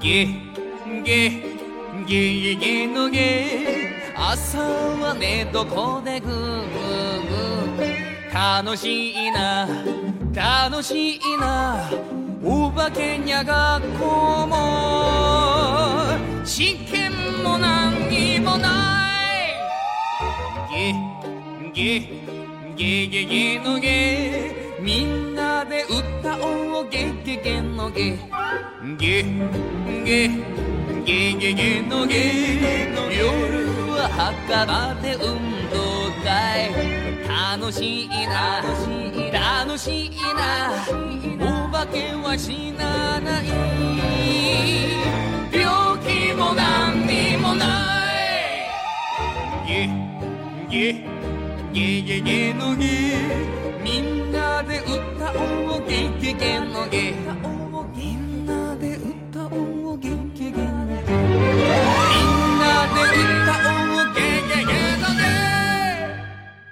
ゲゲゲゲゲのゲ朝は寝床でグーグー楽しいな楽しいなお化けにゃ学校もゲゲゲゲゲのゲみんなで歌おうゲゲゲのゲゲゲゲゲゲのゲ夜は墓場で運動会。楽しいな楽しいな。お化けは死なない。病気も何にもない。ゲゲゲゲゲのゲみんなで歌おうゲゲゲのゲ